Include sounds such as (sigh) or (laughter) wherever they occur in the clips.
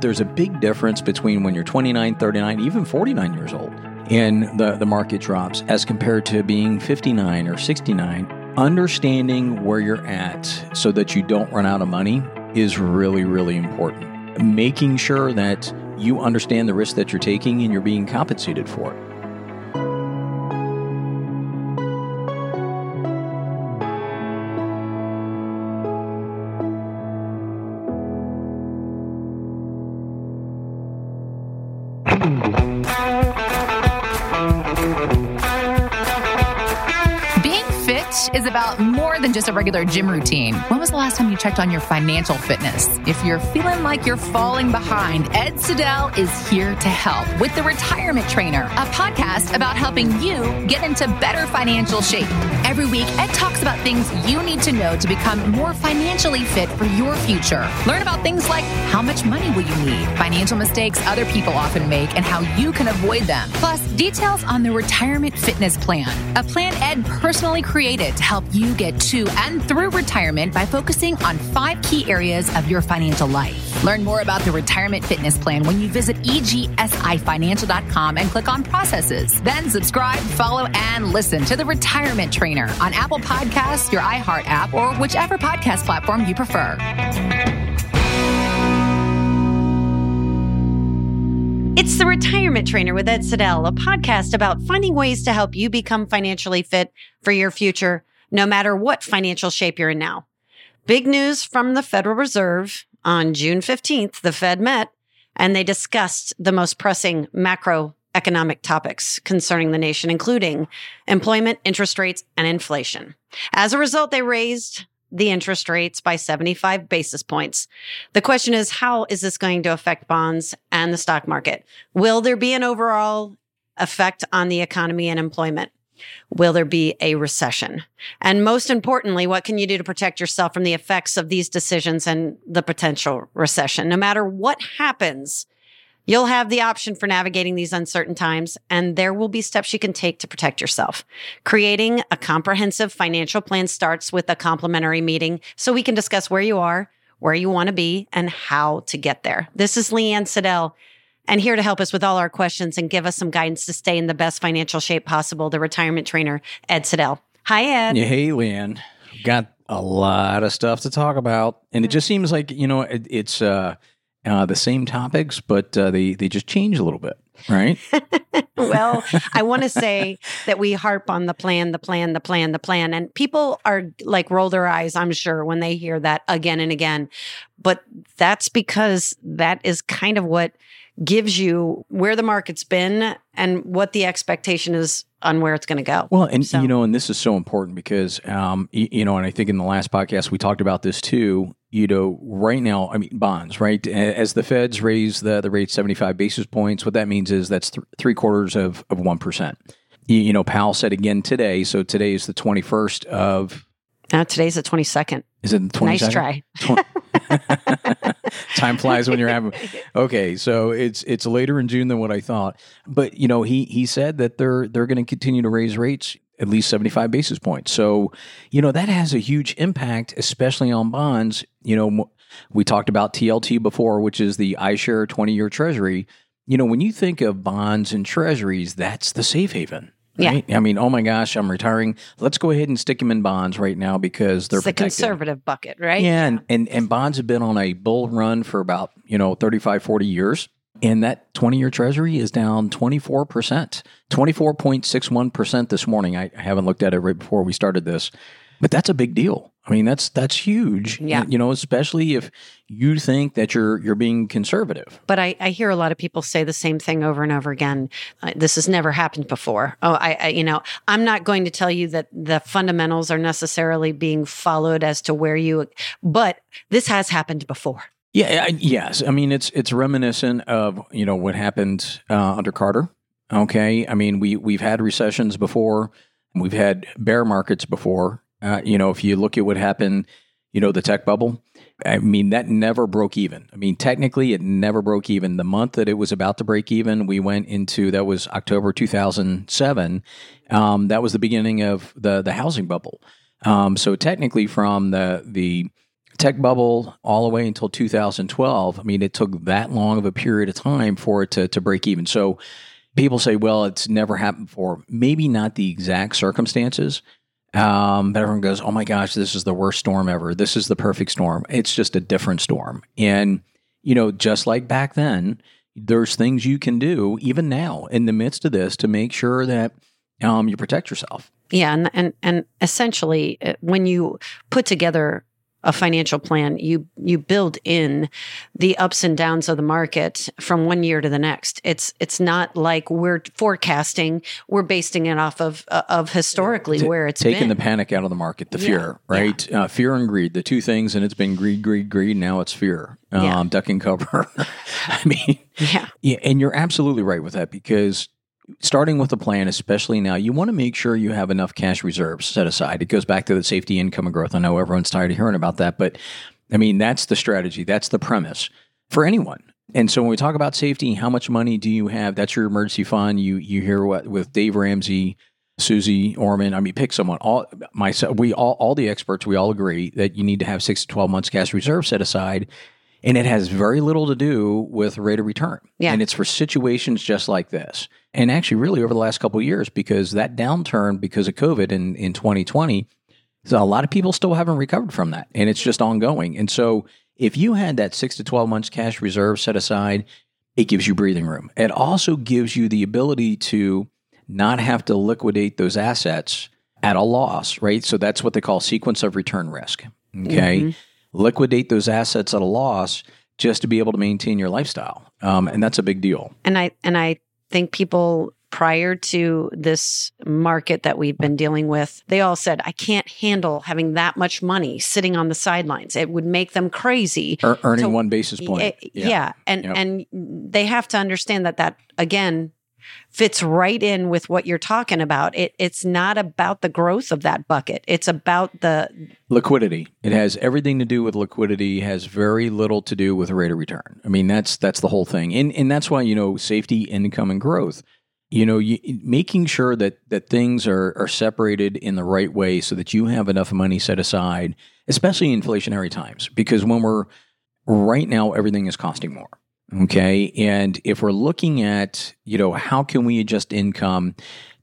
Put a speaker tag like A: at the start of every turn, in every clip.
A: there's a big difference between when you're 29, 39, even 49 years old, and the, the market drops as compared to being 59 or 69. Understanding where you're at so that you don't run out of money is really, really important. Making sure that you understand the risk that you're taking and you're being compensated for it.
B: More than just a regular gym routine. When was the last time you checked on your financial fitness? If you're feeling like you're falling behind, Ed Siddell is here to help with The Retirement Trainer, a podcast about helping you get into better financial shape. Every week, Ed talks about things you need to know to become more financially fit for your future. Learn about things like how much money will you need, financial mistakes other people often make, and how you can avoid them. Plus, details on the Retirement Fitness Plan, a plan Ed personally created to help you get to and through retirement by focusing on five key areas of your financial life. Learn more about the retirement fitness plan when you visit egsifinancial.com and click on processes. Then subscribe, follow, and listen to the Retirement Trainer on Apple Podcasts, your iHeart app, or whichever podcast platform you prefer.
C: It's the Retirement Trainer with Ed Siddell, a podcast about finding ways to help you become financially fit for your future no matter what financial shape you're in now. Big news from the Federal Reserve on June 15th, the Fed met and they discussed the most pressing macroeconomic topics concerning the nation, including employment, interest rates, and inflation. As a result, they raised the interest rates by 75 basis points. The question is, how is this going to affect bonds and the stock market? Will there be an overall effect on the economy and employment? Will there be a recession? And most importantly, what can you do to protect yourself from the effects of these decisions and the potential recession? No matter what happens, you'll have the option for navigating these uncertain times, and there will be steps you can take to protect yourself. Creating a comprehensive financial plan starts with a complimentary meeting so we can discuss where you are, where you want to be, and how to get there. This is Leanne Siddell and here to help us with all our questions and give us some guidance to stay in the best financial shape possible, the retirement trainer, Ed Siddell. Hi, Ed.
A: Hey, Leanne. Got a lot of stuff to talk about. And it just seems like, you know, it, it's uh, uh, the same topics, but uh, they, they just change a little bit, right? (laughs)
C: well, I want to say that we harp on the plan, the plan, the plan, the plan. And people are like roll their eyes, I'm sure, when they hear that again and again. But that's because that is kind of what gives you where the market's been and what the expectation is on where it's going to go.
A: Well, and so. you know, and this is so important because, um, you, you, know, and I think in the last podcast we talked about this too. You know, right now, I mean, bonds, right? As the Feds raise the the rate seventy five basis points, what that means is that's th- three quarters of of one percent. You, you know, Powell said again today. So today is the twenty first of.
C: Uh, today's the twenty second.
A: Is it the twenty
C: second? Nice
A: try. (laughs) (laughs) Time flies when you're having. (laughs) Okay, so it's it's later in June than what I thought, but you know he he said that they're they're going to continue to raise rates at least 75 basis points. So, you know, that has a huge impact, especially on bonds. You know, we talked about TLT before, which is the iShare 20 year treasury. You know, when you think of bonds and treasuries, that's the safe haven. Right? Yeah. I mean, oh my gosh, I'm retiring. Let's go ahead and stick them in bonds right now because they're
C: it's the conservative bucket, right?
A: Yeah, and, and, and bonds have been on a bull run for about, you know, 35, 40 years. And that 20 year treasury is down 24%, 24.61% this morning. I haven't looked at it right before we started this, but that's a big deal. I mean, that's that's huge.
C: Yeah.
A: You know, especially if you think that you're you're being conservative.
C: But I, I hear a lot of people say the same thing over and over again. Uh, this has never happened before. Oh, I, I, you know, I'm not going to tell you that the fundamentals are necessarily being followed as to where you, but this has happened before.
A: Yeah. I, yes. I mean, it's it's reminiscent of you know what happened uh, under Carter. Okay. I mean, we we've had recessions before. We've had bear markets before uh, you know, if you look at what happened, you know, the tech bubble, I mean, that never broke even. I mean, technically, it never broke even. The month that it was about to break even, we went into that was October 2007. Um, that was the beginning of the the housing bubble. Um, so technically, from the the tech bubble all the way until 2012. I mean, it took that long of a period of time for it to, to break even. So people say, well, it's never happened before. Maybe not the exact circumstances. Um, but everyone goes, oh my gosh, this is the worst storm ever. This is the perfect storm. It's just a different storm. And, you know, just like back then, there's things you can do even now in the midst of this to make sure that um, you protect yourself.
C: Yeah, and and and essentially, uh, when you put together a financial plan, you you build in the ups and downs of the market from one year to the next. It's it's not like we're forecasting; we're basing it off of uh, of historically
A: T-
C: where it's
A: taking
C: been.
A: the panic out of the market, the
C: Yeah,
A: fear, right? Uh, fear and greed, the two things, and it's been greed, greed, greed. Now it's fear, um,
C: Yeah.
A: duck and cover. (laughs) I mean,
C: yeah,
A: Yeah, and you're absolutely right with that because starting with a plan, especially now, you want to make sure you have enough cash reserves set aside. It goes back to the safety, income, and growth. I know everyone's tired of hearing about that, but I mean, that's the strategy, that's the premise for anyone. And so when we talk about safety, how much money do you have? That's your emergency fund. You you hear what with Dave Ramsey, Susie Orman. I mean, pick someone. All myself, we all all the experts, we all agree that you need to have six to twelve months cash reserve set aside and it has very little to do with rate of return.
C: Yeah.
A: And it's for situations just like this. And actually, really over the last couple of years, because that downturn because of COVID in, in 2020, so a lot of people still haven't recovered from that. And it's just ongoing. And so if you had that six to 12 months cash reserve set aside, it gives you breathing room. It also gives you the ability to not have to liquidate those assets at a loss, right? So that's what they call sequence of return risk. Okay.
C: Mhm.
A: Liquidate those assets at a loss just to be able to maintain your lifestyle. Um, and that's a big deal.
C: and I and I think people prior to this market that we've been dealing with, they all said, "I can't handle having that much money sitting on the sidelines. It would make them crazy."
A: Ear- earning
C: So-
A: one basis point.
C: Eh, yeah. And
A: Yep.
C: and they have to understand that that again fits right in with what you're talking about. It it's not about the growth of that bucket. It's about the
A: Liquidity. It has everything to do with liquidity, has very little to do with rate of return. I mean, that's that's the whole thing. And and that's why, you know, safety, income, and growth. You know, you, making sure that that things are are separated in the right way so that you have enough money set aside, especially in inflationary times. Because when we're right now everything is costing more. Okay. And if we're looking at, you know, how can we adjust income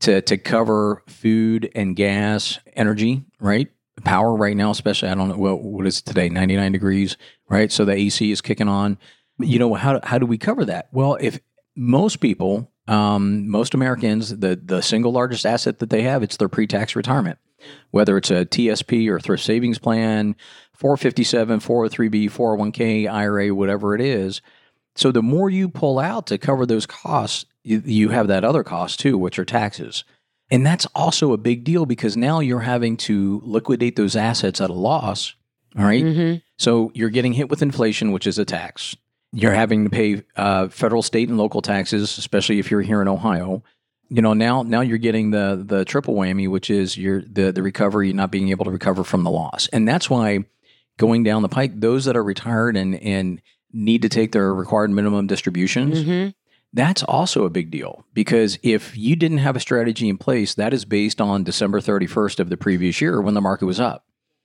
A: to to cover food and gas, energy, right? Power right now, especially I don't know what what is today, 99 degrees, right? So the AC is kicking on. You know, how how do we cover that? Well, if most people, um, most Americans, the the single largest asset that they have, it's their pre-tax retirement. Whether it's a TSP or thrift savings plan, 457, 403b, 401k, IRA, whatever it is. So the more you pull out to cover those costs, you, you have that other cost too, which are taxes. And that's also a big deal because now you're having to liquidate those assets at a loss. All right?
C: Mhm.
A: So you're getting hit with inflation, which is a tax. You're having to pay uh, federal, state, and local taxes, especially if you're here in Ohio. You know now now you're getting the the triple whammy, which is your the the recovery, not being able to recover from the loss, and that's why going down the pike, those that are retired and and need to take their required minimum distributions,
C: Mhm.
A: that's also a big deal because if you didn't have a strategy in place, that is based on December 31st of the previous year when the market was up.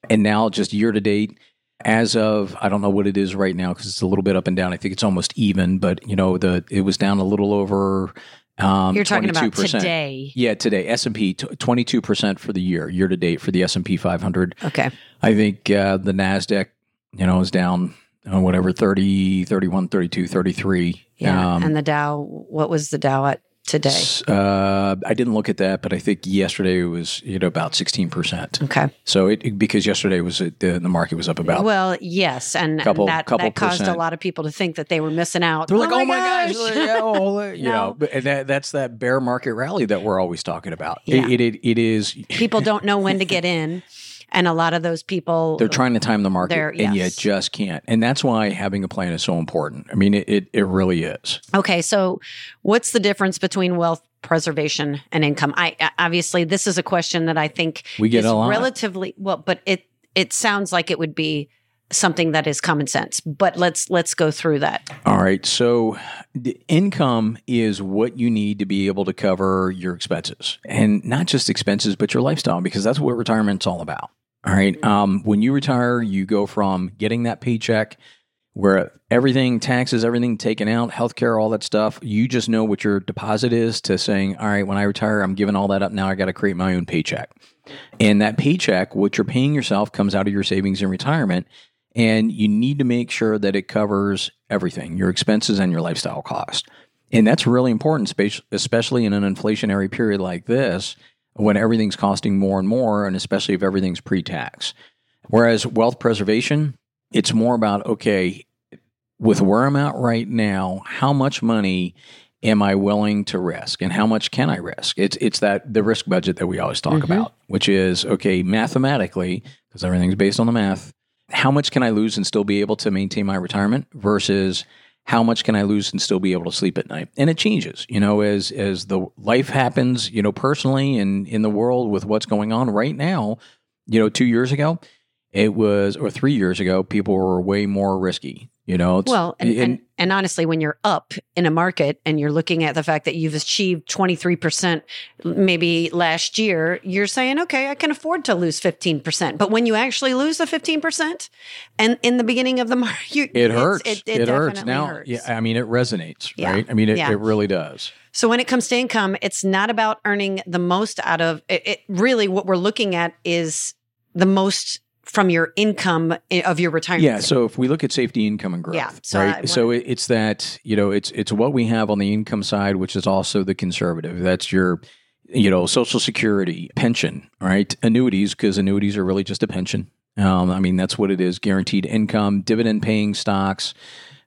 A: And now, just year to date, as of I don't know what it is right now because it's a little bit up and down. I think it's almost even, but you know the it was down a little over. Um,
C: You're talking about
A: 22%.
C: today.
A: Yeah, today S and P twenty two percent for the year, year to date for the S and P 500.
C: Okay.
A: I think uh, the Nasdaq, you know, is down uh, whatever 30, 31, 32, 33.
C: Yeah.
A: Um,
C: and the Dow, what was the Dow at today?
A: Uh, I didn't look at that, but I think yesterday it was you know about sixteen percent.
C: Okay.
A: So it, it- because yesterday was uh, the the market was up about.
C: Well, yes, and and
A: Couple-
C: that,
A: couple
C: that caused a lot of people to think that they were missing out.
A: they're like, oh my gosh,
C: gosh.
A: yeah, oh, (laughs) you
C: No.
A: know, but and that, that's that bear market rally that we're always talking about.
C: Yeah.
A: It, it, it is.
C: people don't know when to get in, (laughs) and a lot of those people
A: They're trying to time the market,
C: They're-
A: and you just can't. And that's why having a plan is so important. I mean, it, it, it really is.
C: Okay, so what's the difference between wealth preservation and income? I obviously this is a question that I think
A: We get
C: is
A: a lot.
C: relatively well, but it it sounds like it would be something that is common sense. But let's let's go through that.
A: All right. So the income is what you need to be able to cover your expenses and not just expenses, but your lifestyle, because that's what retirement's all about. All right. Um, when you retire, you go from getting that paycheck where everything, taxes, everything taken out, healthcare, all that stuff, you just know what your deposit is to saying, all right, when I retire, I'm giving all that up. Now I got to create my own paycheck. And that paycheck, what you're paying yourself, comes out of your savings in retirement. And you need to make sure that it covers everything your expenses and your lifestyle cost. And that's really important, especially in an inflationary period like this when everything's costing more and more, and especially if everything's pre tax. Whereas wealth preservation, it's more about okay, with where I'm at right now, how much money am I willing to risk and how much can I risk? It's it's that the risk budget that we always talk mm-hmm. about, which is okay, mathematically, because everything's based on the math, how much can I lose and still be able to maintain my retirement versus how much can I lose and still be able to sleep at night? And it changes, you know, as as the life happens, you know, personally and in the world with what's going on right now. You know, two years ago, it was or three years ago, people were way more risky. You know,
C: well, and, and, and honestly, when you're up in a market and you're looking at the fact that you've achieved 23% maybe last year, you're saying, okay, I can afford to lose 15%. But when you actually lose the 15% and in the beginning of the market, (laughs) you,
A: it hurts. It, it, it hurts. Now, hurts. yeah, I mean, it resonates, yeah. right? I mean, it, yeah. it really does.
C: So when it comes to income, it's not about earning the most out of it. it really, what we're looking at is the most from your income of your retirement.
A: Yeah. So if we look at safety, income, and growth, yeah, so right? so it's that you know it's it's what we have on the income side, which is also the conservative. That's your you know Social Security, pension, right? Annuities, because annuities are really just a pension. Um, I mean that's what it is: guaranteed income, dividend paying stocks.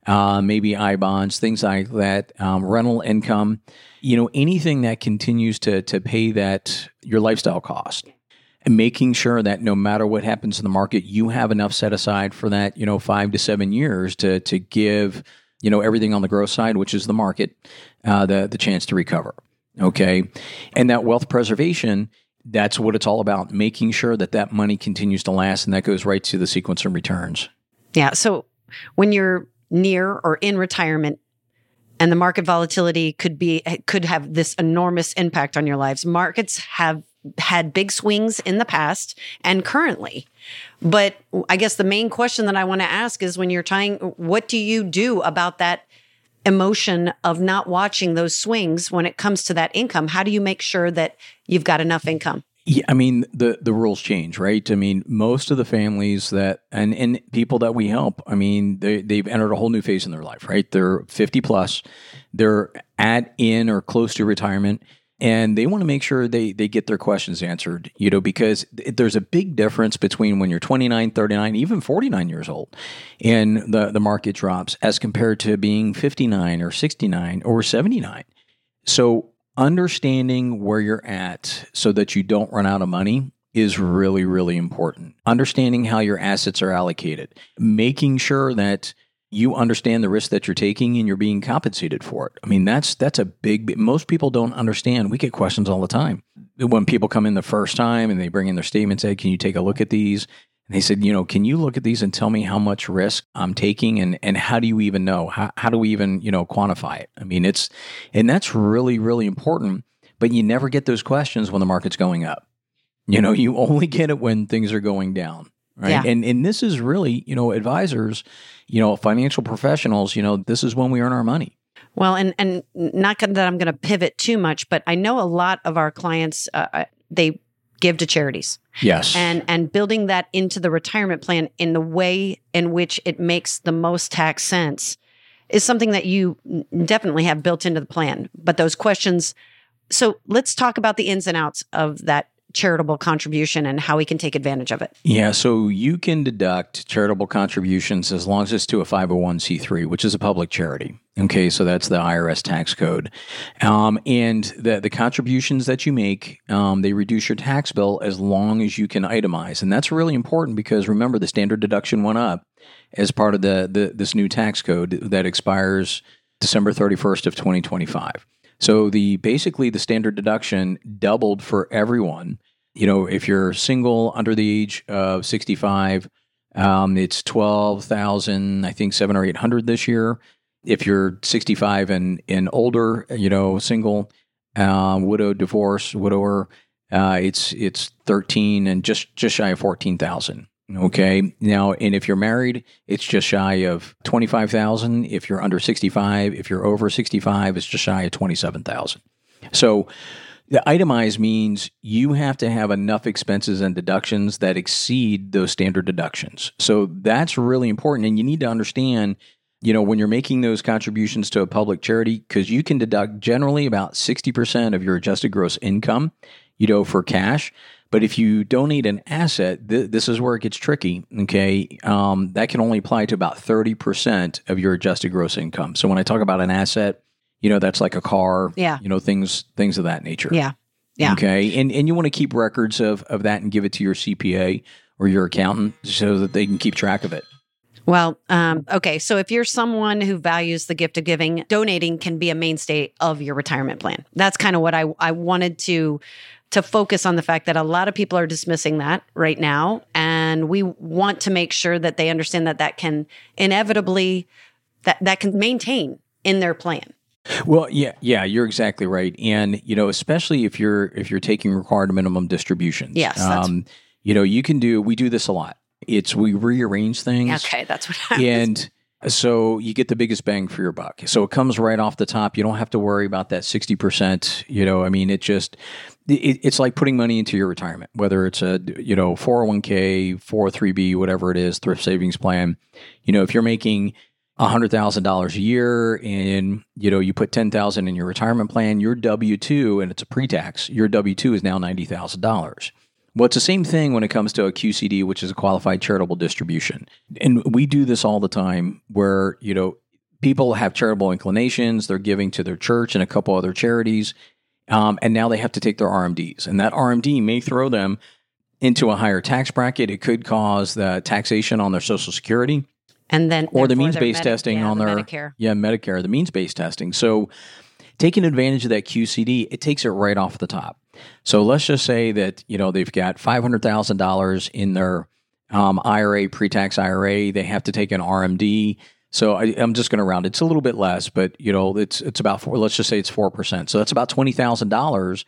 A: Uh, maybe I bonds, things like that, um, rental income, you know, anything that continues to to pay that your lifestyle cost and making sure that no matter what happens in the market, you have enough set aside for that, you know, five to seven years to to give, you know, everything on the growth side, which is the market, uh, the the chance to recover. Okay, and that wealth preservation. That's what it's all about, making sure that that money continues to last, and that goes right to the sequence of returns.
C: Yeah. So when you're near or in retirement, and the market volatility could be could have this enormous impact on your lives. Markets have had big swings in the past and currently. But I guess the main question that I want to ask is when you're trying, what do you do about that emotion of not watching those swings when it comes to that income? How do you make sure that you've got enough income?
A: Yeah, I mean the the rules change, right? I mean, most of the families that and and people that we help, I mean, they they've entered a whole new phase in their life, right? They're 50 plus, they're at in or close to retirement and they want to make sure they they get their questions answered you know because there's a big difference between when you're 29 39 even 49 years old and the the market drops as compared to being 59 or 69 or 79 so understanding where you're at so that you don't run out of money is really really important. Understanding how your assets are allocated. Making sure that you understand the risk that you're taking and you're being compensated for it. I mean, that's that's a big. Most people don't understand. We get questions all the time when people come in the first time and they bring in their statement, say, "Can you take a look at these?" And they said, "You know, can you look at these and tell me how much risk I'm taking and and how do you even know? How how do we even you know quantify it? I mean, it's and that's really really important. But you never get those questions when the market's going up. You know, you only get it when things are going down right? Yeah. And and this is really, you know, advisors, you know, financial professionals, you know, this is when we earn our money.
C: Well, and and not that I'm going to pivot too much, but I know a lot of our clients uh, uh, they give to charities.
A: Yes.
C: And and building that into the retirement plan in the way in which it makes the most tax sense is something that you definitely have built into the plan. But those questions so let's talk about the ins and outs of that charitable contribution and how we can take advantage of it?
A: Yeah, so you can deduct charitable contributions as long as it's to a 501c3, which is a public charity. Okay, so that's the IRS tax code. Um, and the, the contributions that you make, um, they reduce your tax bill as long as you can itemize. And that's really important because remember, the standard deduction went up as part of the, the this new tax code that expires December 31st of 2025. So the basically the standard deduction doubled for everyone. You know, if you're single under the age of 65, um, it's 12,000, I think seven or 800 this year. If you're 65 and, and older, you know, single, um, widow, divorce, widower, Uh, it's it's thirteen and just just shy of fourteen thousand. Okay. Now, and if you're married, it's just shy of 25,000. If you're under 65, if you're over 65, it's just shy of 27,000. So the itemized means you have to have enough expenses and deductions that exceed those standard deductions. So that's really important. And you need to understand, you know, when you're making those contributions to a public charity, because you can deduct generally about 60% of your adjusted gross income, you know, for cash. But if you donate an asset, th- this is where it gets tricky. Okay. Um, that can only apply to about 30% of your adjusted gross income. So when I talk about an asset, you know, that's like a car,
C: Yeah.
A: you know, things, things of that nature.
C: Yeah. Yeah.
A: Okay. And, and you want to keep records of, of that and give it to your CPA or your accountant so that they can keep track of it.
C: Well, um, okay. So if you're someone who values the gift of giving, donating can be a mainstay of your retirement plan. That's kind of what I, I wanted to to focus on the fact that a lot of people are dismissing that right now, and we want to make sure that they understand that that can inevitably that that can maintain in their plan.
A: Well, yeah, yeah, you're exactly right, and you know, especially if you're if you're taking required minimum distributions.
C: Yes,
A: um, you know, you can do. We do this a lot. It's we rearrange things.
C: Okay, that's what (laughs) I
A: and so you get the biggest bang for your buck. So it comes right off the top. You don't have to worry about that sixty percent. You know, I mean, it just it, it's like putting money into your retirement, whether it's a you know four hundred one k, four hundred three b, whatever it is, thrift savings plan. You know, if you're making hundred thousand dollars a year and you know you put ten thousand in your retirement plan, your W two and it's a pre tax. Your W two is now ninety thousand dollars. Well, it's the same thing when it comes to a QCD, which is a qualified charitable distribution. And we do this all the time where, you know, people have charitable inclinations, they're giving to their church and a couple other charities, um, and now they have to take their RMDs. And that RMD may throw them into a higher tax bracket. It could cause the taxation on their Social Security
C: and then
A: or the means based
C: Medi-
A: testing
C: yeah,
A: on their
C: Medicare.
A: yeah Medicare, the means based testing. So taking advantage of that QCD, it takes it right off the top. So let's just say that you know they've got five hundred thousand dollars in their um, IRA, pre-tax IRA. They have to take an RMD. So I, I'm just going to round. It's a little bit less, but you know it's it's about four. Let's just say it's four percent. So that's about twenty thousand dollars.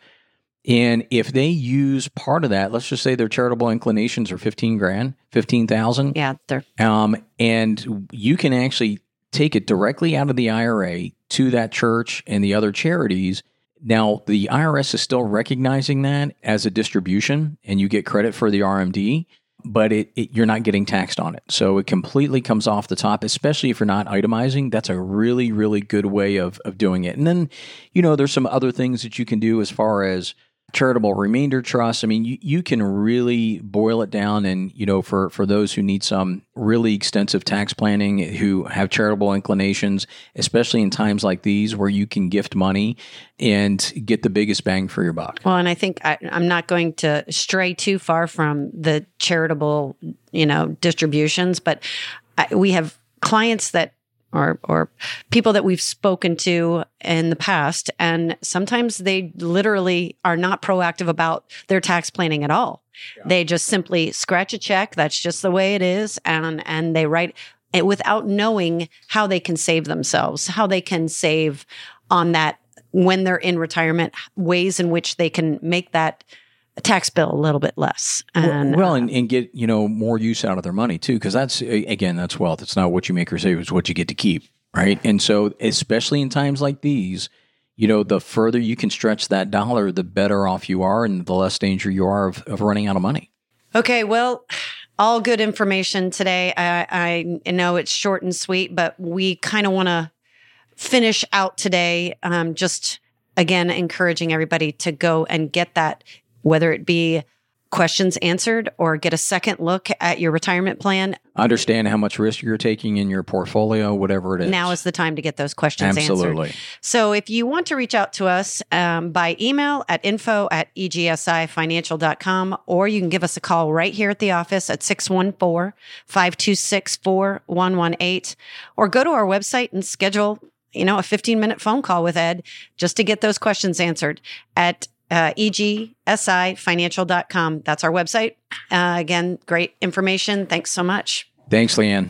A: And if they use part of that, let's just say their charitable inclinations are fifteen grand, fifteen thousand.
C: Yeah, they're
A: Um, and you can actually take it directly out of the IRA to that church and the other charities. Now, the IRS is still recognizing that as a distribution, and you get credit for the RMD, but it, it you're not getting taxed on it. So it completely comes off the top, especially if you're not itemizing. That's a really, really good way of of doing it. And then, you know, there's some other things that you can do as far as charitable remainder trust. I mean, you, you can really boil it down and, you know, for, for those who need some really extensive tax planning, who have charitable inclinations, especially in times like these where you can gift money and get the biggest bang for your buck.
C: Well, and I think I, I'm not going to stray too far from the charitable, you know, distributions, but I, we have clients that or or people that we've spoken to in the past, and sometimes they literally are not proactive about their tax planning at all. They just simply scratch a check. That's just the way it is, and and they write it without knowing how they can save themselves, how they can save on that when they're in retirement, ways in which they can make that tax bill a little bit less. And
A: well,
C: uh,
A: and, and get, you know, more use out of their money too. Cause that's, again, that's wealth. It's not what you make or save, it's what you get to keep. Right. And so, especially in times like these, you know, the further you can stretch that dollar, the better off you are and the less danger you are of, of running out of money.
C: Okay, well, all good information today. I, I know it's short and sweet, but we kind of want to finish out today. Um, just again, encouraging everybody to go and get that, whether it be questions answered or get a second look at your retirement plan.
A: Understand how much risk you're taking in your portfolio, whatever it is.
C: Now is the time to get those questions answered.
A: Absolutely.
C: So if you want to reach out to us um, by email at info at E egsifinancial.com, or you can give us a call right here at the office at 614-526-4118, or go to our website and schedule, you know, a 15 minute phone call with Ed just to get those questions answered at uh, egsifinancial.com. That's our website. Uh, again, great information. Thanks so much.
A: Thanks, Leanne.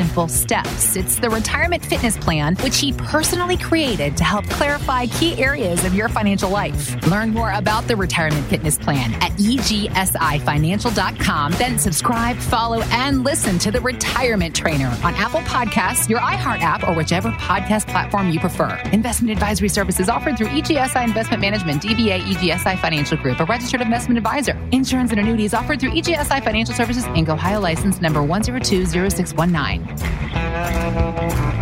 B: steps. It's the retirement fitness plan, which he personally created to help clarify key areas of your financial life. Learn more about the retirement fitness plan at egsifinancial.com. Then subscribe, follow, and listen to the retirement trainer on Apple Podcasts, your iHeart app, or whichever podcast platform you prefer. Investment advisory services offered through EGSI Investment Management, DBA EGSI Financial Group, a registered investment advisor. Insurance and annuities offered through EGSI Financial Services, Inc., Ohio license number 1020619. Música